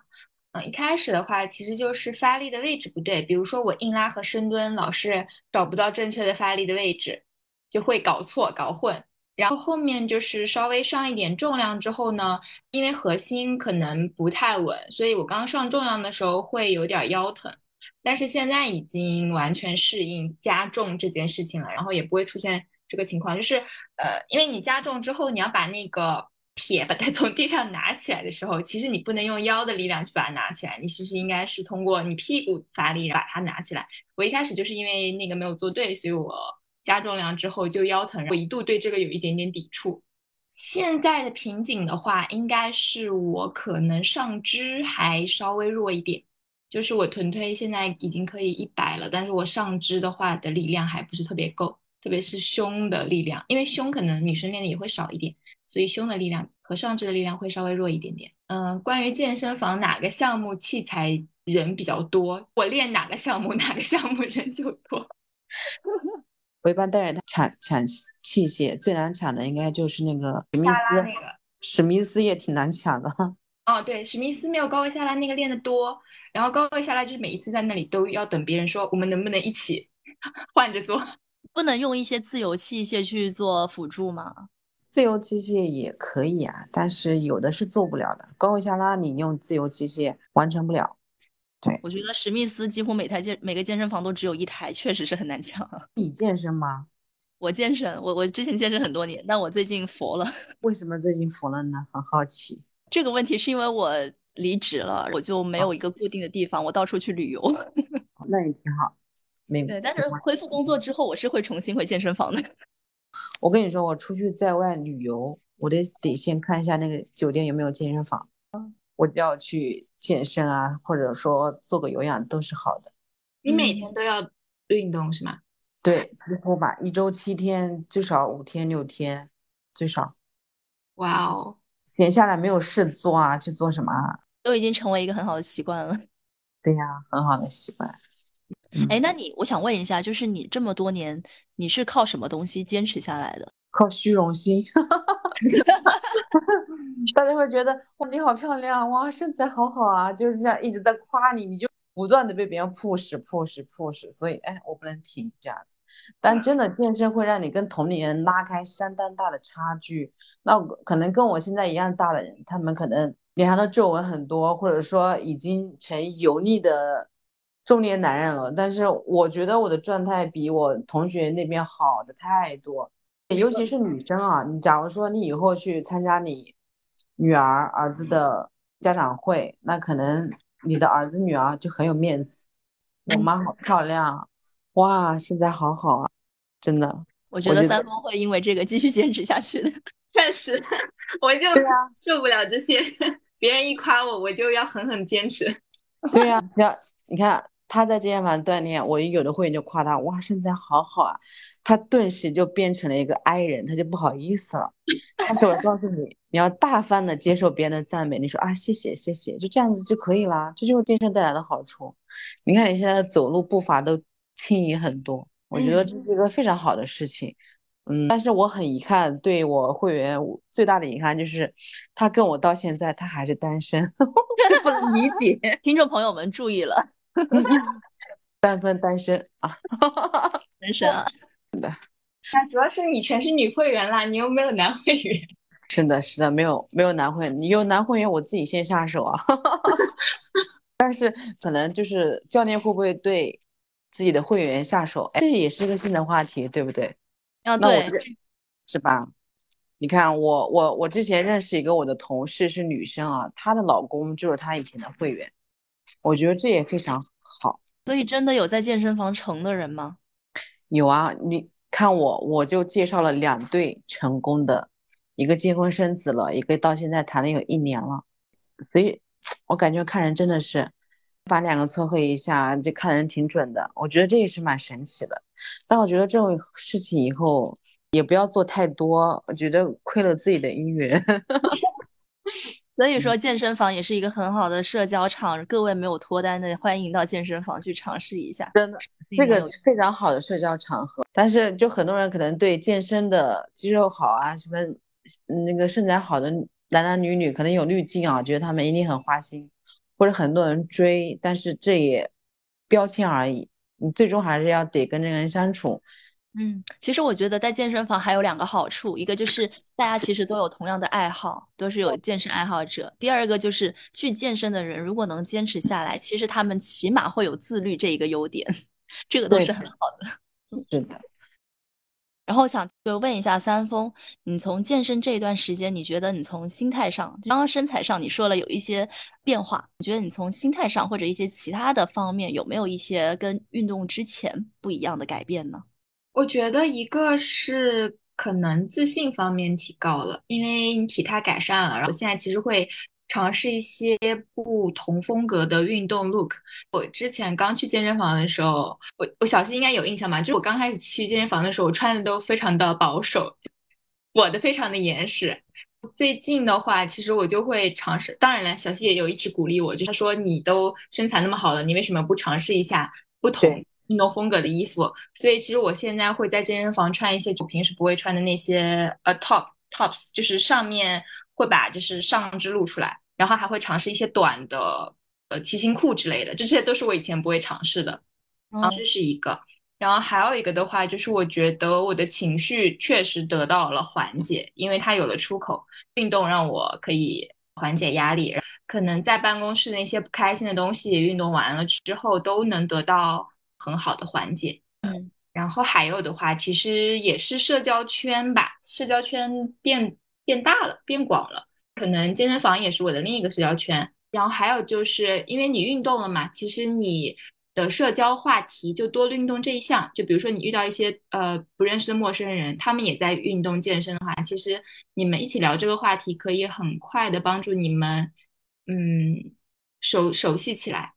嗯，一开始的话，其实就是发力的位置不对，比如说我硬拉和深蹲老是找不到正确的发力的位置，就会搞错、搞混。然后后面就是稍微上一点重量之后呢，因为核心可能不太稳，所以我刚上重量的时候会有点腰疼。但是现在已经完全适应加重这件事情了，然后也不会出现这个情况。就是呃，因为你加重之后，你要把那个铁把它从地上拿起来的时候，其实你不能用腰的力量去把它拿起来，你其实应该是通过你屁股发力把它拿起来。我一开始就是因为那个没有做对，所以我加重量之后就腰疼，我一度对这个有一点点抵触。现在的瓶颈的话，应该是我可能上肢还稍微弱一点。就是我臀推现在已经可以一百了，但是我上肢的话的力量还不是特别够，特别是胸的力量，因为胸可能女生练的也会少一点，所以胸的力量和上肢的力量会稍微弱一点点。嗯，关于健身房哪个项目器材人比较多，我练哪个项目 [LAUGHS] 哪个项目人就多。[LAUGHS] 我一般带着他抢抢器械，最难抢的应该就是那个史密斯，史密斯也挺难抢的。哦，对，史密斯没有高位下拉那个练的多，然后高位下拉就是每一次在那里都要等别人说我们能不能一起 [LAUGHS] 换着做，不能用一些自由器械去做辅助吗？自由器械也可以啊，但是有的是做不了的。高位下拉你用自由器械完成不了。对，我觉得史密斯几乎每台健每个健身房都只有一台，确实是很难抢。你健身吗？我健身，我我之前健身很多年，但我最近佛了。为什么最近佛了呢？很好奇。这个问题是因为我离职了，我就没有一个固定的地方，我到处去旅游。[LAUGHS] 那也挺好。没对，但是恢复工作之后，我是会重新回健身房的。[LAUGHS] 我跟你说，我出去在外旅游，我得得先看一下那个酒店有没有健身房。我就要去健身啊，或者说做个有氧都是好的。你每天都要运动是吗？对，几乎吧，一周七天，最少五天六天，最少。哇哦，闲下来没有事做啊，去做什么啊？都已经成为一个很好的习惯了。[LAUGHS] 对呀，很好的习惯。哎，那你，我想问一下，就是你这么多年，你是靠什么东西坚持下来的？[LAUGHS] 靠虚荣心。[LAUGHS] 大家会觉得哇，你好漂亮，哇，身材好好啊，就是这样一直在夸你，你就不断的被别人 push push push，所以哎，我不能停这样子。但真的健身会让你跟同龄人拉开相当大的差距。那可能跟我现在一样大的人，他们可能脸上的皱纹很多，或者说已经成油腻的中年男人了。但是我觉得我的状态比我同学那边好的太多，尤其是女生啊。你假如说你以后去参加你女儿儿子的家长会，那可能你的儿子女儿就很有面子。我妈好漂亮。哇，身材好好啊，真的。我觉得三丰会因为这个继续坚持下去的。确实，我就 [LAUGHS] 受不了这些，别人一夸我，我就要狠狠坚持。[LAUGHS] 对呀，要你看他在健身房锻炼，我有的会员就夸他，哇，身材好好啊，他顿时就变成了一个 I 人，他就不好意思了。但是我告诉你，你要大方的接受别人的赞美，你说啊，谢谢谢谢，就这样子就可以啦，这就是健身带来的好处。你看你现在走路步伐都。轻盈很多，我觉得这是一个非常好的事情，嗯，但是我很遗憾，对我会员最大的遗憾就是他跟我到现在他还是单身，不能理解。[LAUGHS] 听众朋友们注意了，[LAUGHS] 单分单身啊，[LAUGHS] 单身啊，是的。那主要是你全是女会员啦，你又没有男会员。是的，是的，没有没有男会员，你有男会员我自己先下手啊。但是可能就是教练会不会对？自己的会员下手，哎，这也是一个新的话题，对不对？啊，对，是吧？你看，我我我之前认识一个我的同事是女生啊，她的老公就是她以前的会员，我觉得这也非常好。所以真的有在健身房成的人吗？有啊，你看我我就介绍了两对成功的，一个结婚生子了，一个到现在谈了有一年了，所以我感觉看人真的是。把两个撮合一下，就看人挺准的。我觉得这也是蛮神奇的。但我觉得这种事情以后也不要做太多，我觉得亏了自己的姻缘。[LAUGHS] 所以说，健身房也是一个很好的社交场。各位没有脱单的，欢迎到健身房去尝试一下。真的，这个是非常好的社交场合。但是，就很多人可能对健身的肌肉好啊，什么那个身材好的男男女女可能有滤镜啊，觉得他们一定很花心。或者很多人追，但是这也标签而已。你最终还是要得跟这个人相处。嗯，其实我觉得在健身房还有两个好处，一个就是大家其实都有同样的爱好，都是有健身爱好者。第二个就是去健身的人如果能坚持下来，其实他们起码会有自律这一个优点，这个都是很好的。是的。然后想就问一下三丰，你从健身这一段时间，你觉得你从心态上，刚刚身材上你说了有一些变化，你觉得你从心态上或者一些其他的方面有没有一些跟运动之前不一样的改变呢？我觉得一个是可能自信方面提高了，因为你体态改善了，然后现在其实会。尝试一些不同风格的运动 look。我之前刚去健身房的时候，我我小新应该有印象吧？就是我刚开始去健身房的时候，我穿的都非常的保守，裹得非常的严实。最近的话，其实我就会尝试。当然了，小西也有一直鼓励我，就是说你都身材那么好了，你为什么不尝试一下不同运动风格的衣服？所以其实我现在会在健身房穿一些我平时不会穿的那些呃 top tops，就是上面。会把就是上肢露出来，然后还会尝试一些短的呃骑行裤之类的，这些都是我以前不会尝试的。啊，这是一个。然后还有一个的话，就是我觉得我的情绪确实得到了缓解，因为它有了出口。运动让我可以缓解压力，可能在办公室的那些不开心的东西，运动完了之后都能得到很好的缓解。嗯。然后还有的话，其实也是社交圈吧，社交圈变变大了，变广了。可能健身房也是我的另一个社交圈。然后还有就是因为你运动了嘛，其实你的社交话题就多运动这一项。就比如说你遇到一些呃不认识的陌生人，他们也在运动健身的话，其实你们一起聊这个话题，可以很快的帮助你们嗯熟熟悉起来。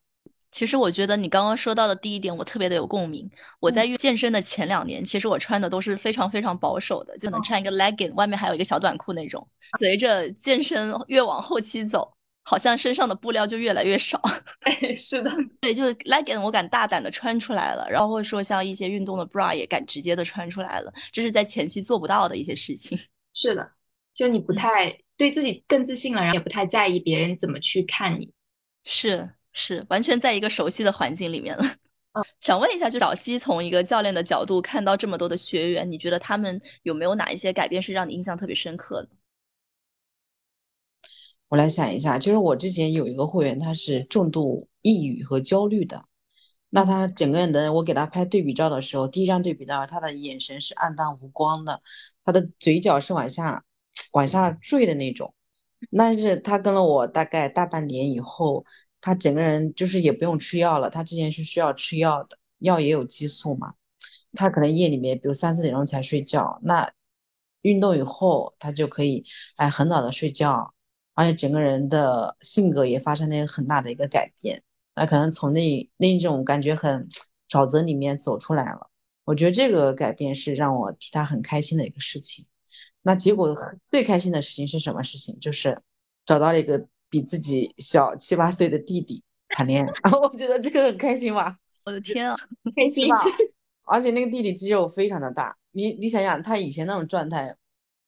其实我觉得你刚刚说到的第一点，我特别的有共鸣。我在健身的前两年，其实我穿的都是非常非常保守的，就能穿一个 legging，外面还有一个小短裤那种。随着健身越往后期走，好像身上的布料就越来越少。[LAUGHS] 是的，对，就是 legging 我敢大胆的穿出来了，然后或者说像一些运动的 bra 也敢直接的穿出来了，这是在前期做不到的一些事情。[LAUGHS] 是的，就你不太对自己更自信了，然后也不太在意别人怎么去看你。是。是完全在一个熟悉的环境里面了。嗯，[LAUGHS] 想问一下，就小西从一个教练的角度看到这么多的学员，你觉得他们有没有哪一些改变是让你印象特别深刻的？我来想一下，就是我之前有一个会员，他是重度抑郁和焦虑的。那他整个人的，我给他拍对比照的时候，第一张对比照，他的眼神是暗淡无光的，他的嘴角是往下往下坠的那种。但是他跟了我大概大半年以后。他整个人就是也不用吃药了，他之前是需要吃药的，药也有激素嘛。他可能夜里面，比如三四点钟才睡觉，那运动以后他就可以哎很早的睡觉，而且整个人的性格也发生了一个很大的一个改变。那可能从那那种感觉很沼泽里面走出来了。我觉得这个改变是让我替他很开心的一个事情。那结果最开心的事情是什么事情？就是找到了一个。比自己小七八岁的弟弟谈恋爱，然 [LAUGHS] 后我觉得这个很开心吧？我的天啊，[LAUGHS] 开心吧？[LAUGHS] 而且那个弟弟肌肉非常的大，你你想想他以前那种状态，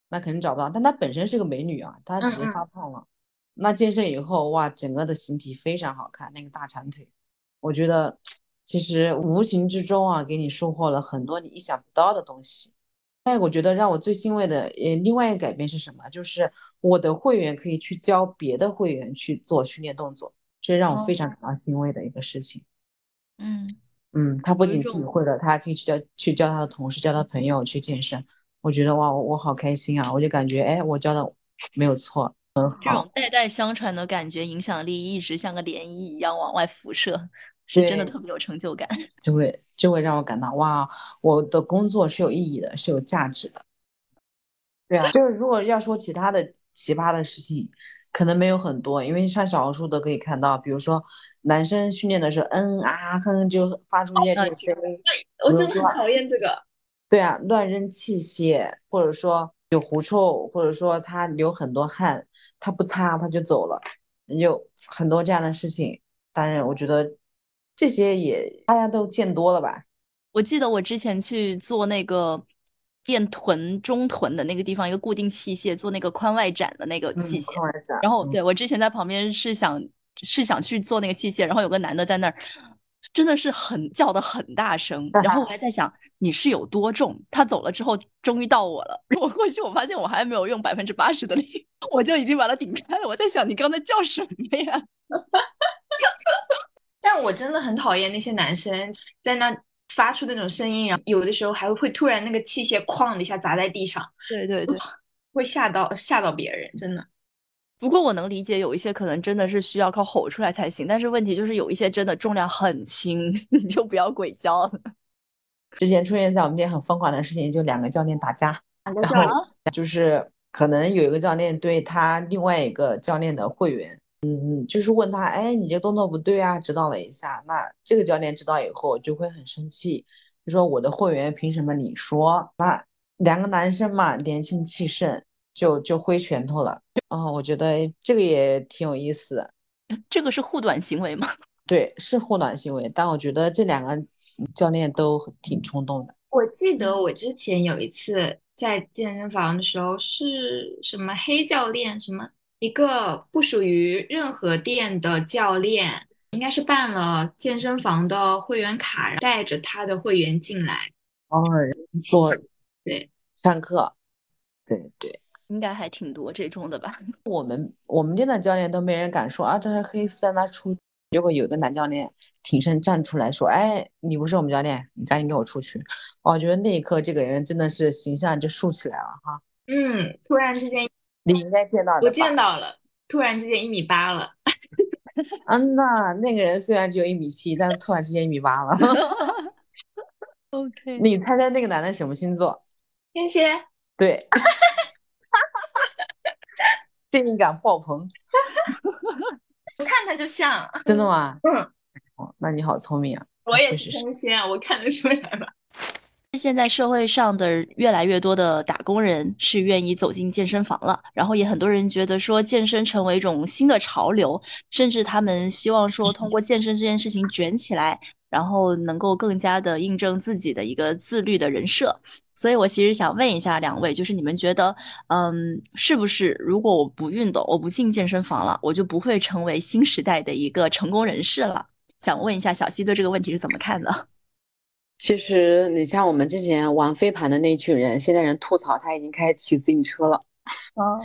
那肯定找不到。但他本身是个美女啊，她只是发胖了。那健身以后，哇，整个的形体非常好看，那个大长腿，我觉得其实无形之中啊，给你收获了很多你意想不到的东西。哎，我觉得让我最欣慰的，呃，另外一个改变是什么？就是我的会员可以去教别的会员去做训练动作，这是让我非常感到欣慰的一个事情。嗯嗯，他不仅自己会了，他还可以去教去教他的同事、教他朋友去健身。我觉得哇，我好开心啊！我就感觉哎，我教的没有错，很好。这种代代相传的感觉，影响力一直像个涟漪一样往外辐射。是真的特别有成就感，[LAUGHS] 就会就会让我感到哇，我的工作是有意义的，是有价值的。对啊，就是如果要说其他的奇葩的事情，可能没有很多，因为上小红书都可以看到，比如说男生训练的时候，嗯啊哼就发出一些这个声音，对我真的很讨厌这个。对啊，乱扔器械，或者说有狐臭，或者说他流很多汗，他不擦他就走了，有很多这样的事情。当然，我觉得。这些也大家都见多了吧？我记得我之前去做那个练臀中臀的那个地方，一个固定器械做那个髋外展的那个器械。然后对我之前在旁边是想是想去做那个器械，然后有个男的在那儿，真的是很叫的很大声。[LAUGHS] 然后我还在想你是有多重？他走了之后，终于到我了。[LAUGHS] 我过去，我发现我还没有用百分之八十的力，我就已经把它顶开了。我在想你刚才叫什么呀？[LAUGHS] 但我真的很讨厌那些男生在那发出那种声音，然后有的时候还会突然那个器械哐的一下砸在地上，对对对，[LAUGHS] 会吓到吓到别人，真的。不过我能理解，有一些可能真的是需要靠吼出来才行，但是问题就是有一些真的重量很轻，[LAUGHS] 你就不要鬼叫了。[LAUGHS] 之前出现在我们店很疯狂的事情，就两个教练打架，然后就是可能有一个教练对他另外一个教练的会员。嗯，就是问他，哎，你这动作不对啊，指导了一下。那这个教练指导以后就会很生气，就说我的会员凭什么你说？那两个男生嘛，年轻气盛，就就挥拳头了。嗯，我觉得这个也挺有意思。这个是护短行为吗？[LAUGHS] 对，是护短行为，但我觉得这两个教练都挺冲动的。我记得我之前有一次在健身房的时候，是什么黑教练什么？一个不属于任何店的教练，应该是办了健身房的会员卡，带着他的会员进来哦，做对上课，对对，应该还挺多这种的吧。[LAUGHS] 我们我们店的教练都没人敢说啊，这是黑丝让他出。结果有个男教练挺身站出来说：“哎，你不是我们教练，你赶紧给我出去。”我觉得那一刻这个人真的是形象就竖起来了哈。嗯，突然之间，你应该见到了。我见到了，突然之间一米八了。嗯呐，那个人虽然只有一米七，但是突然之间一米八了。[LAUGHS] OK，你猜猜那个男的什么星座？天蝎。对。[LAUGHS] 正义感爆棚。[LAUGHS] 我看他就像。真的吗？嗯。哦，那你好聪明啊。我也是天蝎啊，我看得出来吧。现在社会上的越来越多的打工人是愿意走进健身房了，然后也很多人觉得说健身成为一种新的潮流，甚至他们希望说通过健身这件事情卷起来，然后能够更加的印证自己的一个自律的人设。所以我其实想问一下两位，就是你们觉得，嗯，是不是如果我不运动，我不进健身房了，我就不会成为新时代的一个成功人士了？想问一下小西对这个问题是怎么看的？其实你像我们之前玩飞盘的那群人，现在人吐槽他已经开始骑自行车了。啊，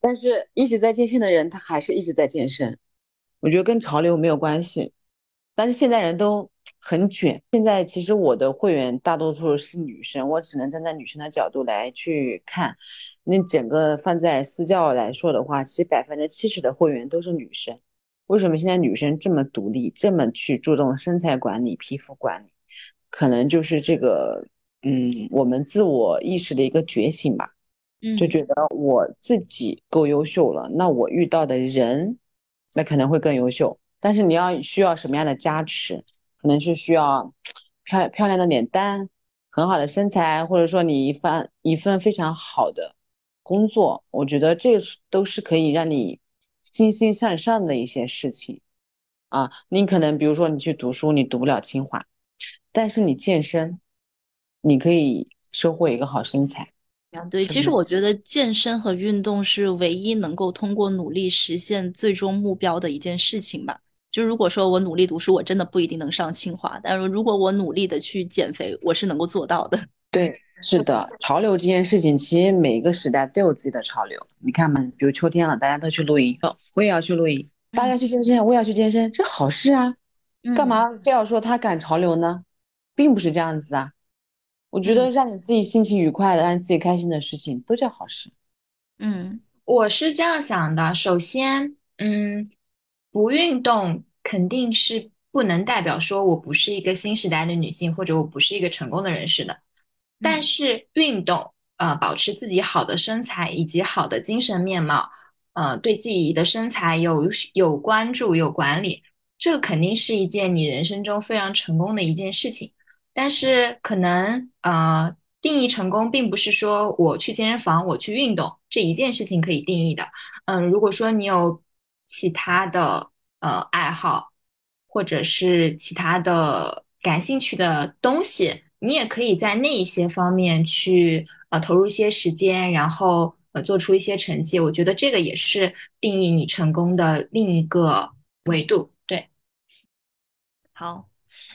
但是一直在健身的人，他还是一直在健身。我觉得跟潮流没有关系。但是现在人都很卷。现在其实我的会员大多数是女生，我只能站在女生的角度来去看。那整个放在私教来说的话，其实百分之七十的会员都是女生。为什么现在女生这么独立，这么去注重身材管理、皮肤管理？可能就是这个，嗯，我们自我意识的一个觉醒吧，嗯，就觉得我自己够优秀了，那我遇到的人，那可能会更优秀。但是你要需要什么样的加持？可能是需要漂漂亮的脸蛋，很好的身材，或者说你一番一份非常好的工作，我觉得这都是可以让你欣欣向上的一些事情啊。你可能比如说你去读书，你读不了清华。但是你健身，你可以收获一个好身材。对，其实我觉得健身和运动是唯一能够通过努力实现最终目标的一件事情吧。就如果说我努力读书，我真的不一定能上清华，但是如果我努力的去减肥，我是能够做到的。[LAUGHS] 对，是的，潮流这件事情，其实每一个时代都有自己的潮流。你看嘛，比如秋天了，大家都去露营，我也要去露营；大家去健身，我也要去健身，这好事啊。干嘛非要说他赶潮流呢？并不是这样子啊，我觉得让你自己心情愉快的、让你自己开心的事情都叫好事。嗯，我是这样想的。首先，嗯，不运动肯定是不能代表说我不是一个新时代的女性，或者我不是一个成功的人士的。但是运动，呃，保持自己好的身材以及好的精神面貌，呃，对自己的身材有有关注、有管理，这个肯定是一件你人生中非常成功的一件事情。但是可能呃，定义成功并不是说我去健身房，我去运动这一件事情可以定义的。嗯，如果说你有其他的呃爱好，或者是其他的感兴趣的东西，你也可以在那一些方面去呃投入一些时间，然后呃做出一些成绩。我觉得这个也是定义你成功的另一个维度。对，好。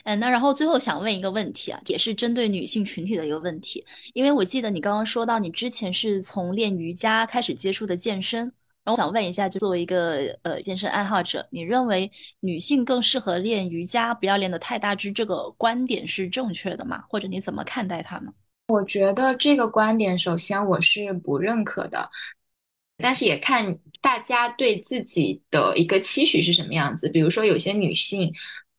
嗯，那然后最后想问一个问题啊，也是针对女性群体的一个问题，因为我记得你刚刚说到你之前是从练瑜伽开始接触的健身，然后我想问一下，就作为一个呃健身爱好者，你认为女性更适合练瑜伽，不要练得太大只，这个观点是正确的吗？或者你怎么看待它呢？我觉得这个观点，首先我是不认可的，但是也看大家对自己的一个期许是什么样子，比如说有些女性。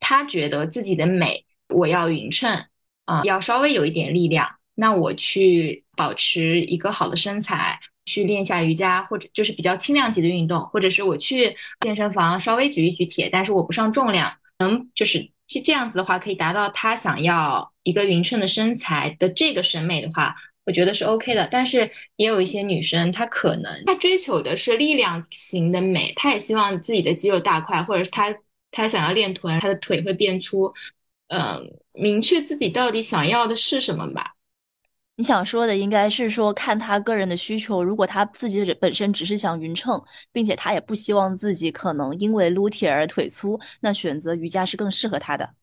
她觉得自己的美，我要匀称啊，要稍微有一点力量。那我去保持一个好的身材，去练下瑜伽，或者就是比较轻量级的运动，或者是我去健身房稍微举一举铁，但是我不上重量，能就是这这样子的话，可以达到她想要一个匀称的身材的这个审美的话，我觉得是 OK 的。但是也有一些女生，她可能她追求的是力量型的美，她也希望自己的肌肉大块，或者是她。他想要练臀，他的腿会变粗，嗯，明确自己到底想要的是什么吧。你想说的应该是说，看他个人的需求。如果他自己本身只是想匀称，并且他也不希望自己可能因为撸铁而腿粗，那选择瑜伽是更适合他的。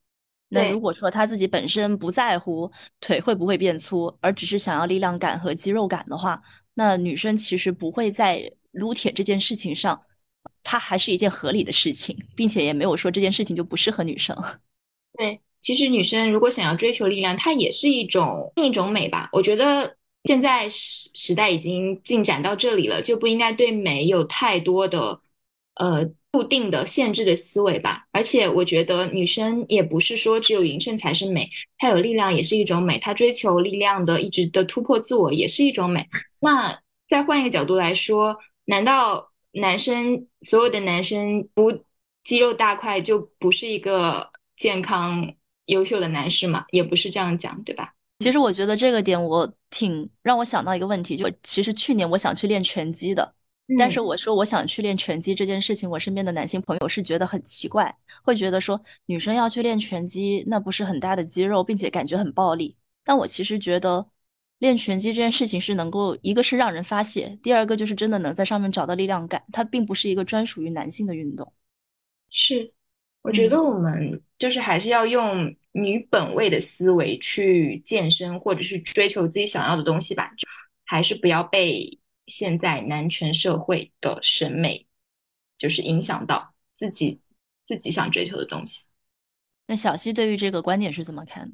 那如果说他自己本身不在乎腿会不会变粗，而只是想要力量感和肌肉感的话，那女生其实不会在撸铁这件事情上。它还是一件合理的事情，并且也没有说这件事情就不适合女生。[LAUGHS] 对，其实女生如果想要追求力量，它也是一种另一种美吧。我觉得现在时时代已经进展到这里了，就不应该对美有太多的呃固定的限制的思维吧。而且我觉得女生也不是说只有匀称才是美，她有力量也是一种美，她追求力量的一直的突破自我也是一种美。那再换一个角度来说，难道男生所有的男生不肌肉大块就不是一个健康优秀的男士嘛？也不是这样讲，对吧？其实我觉得这个点我挺让我想到一个问题，就其实去年我想去练拳击的，但是我说我想去练拳击这件事情，我身边的男性朋友是觉得很奇怪，会觉得说女生要去练拳击，那不是很大的肌肉，并且感觉很暴力。但我其实觉得练拳击这件事情是能够，一个是让人发泄，第二个就是真的能在上面找到力量感，它并不是一个专属于男性的运动。是，我觉得我们就是还是要用。女本位的思维去健身，或者是追求自己想要的东西吧，就还是不要被现在男权社会的审美就是影响到自己自己想追求的东西。那小溪对于这个观点是怎么看？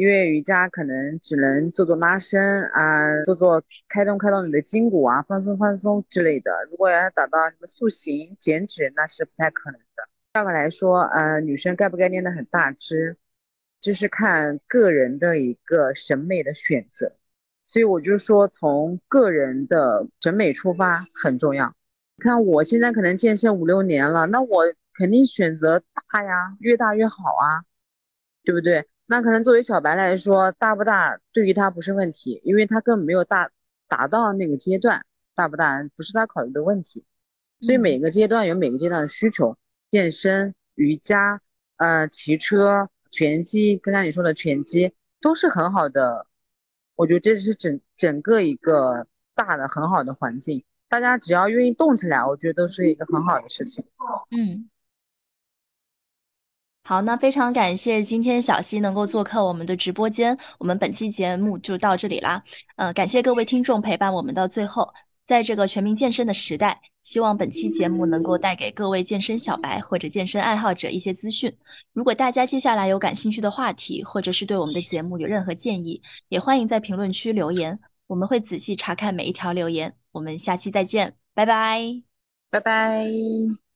因为瑜伽可能只能做做拉伸啊，做做开动开动你的筋骨啊，放松放松之类的。如果要达到什么塑形减脂，那是不太可能的。上面来说，呃，女生该不该练得很大只，就是看个人的一个审美的选择。所以我就说，从个人的审美出发很重要。看我现在可能健身五六年了，那我肯定选择大呀，越大越好啊，对不对？那可能作为小白来说，大不大对于他不是问题，因为他根本没有大达到那个阶段，大不大不是他考虑的问题。所以每个阶段有每个阶段的需求。健身、瑜伽、呃，骑车、拳击，刚刚你说的拳击都是很好的，我觉得这是整整个一个大的很好的环境，大家只要愿意动起来，我觉得都是一个很好的事情。嗯，好，那非常感谢今天小溪能够做客我们的直播间，我们本期节目就到这里啦。呃，感谢各位听众陪伴我们到最后。在这个全民健身的时代，希望本期节目能够带给各位健身小白或者健身爱好者一些资讯。如果大家接下来有感兴趣的话题，或者是对我们的节目有任何建议，也欢迎在评论区留言，我们会仔细查看每一条留言。我们下期再见，拜拜，拜拜。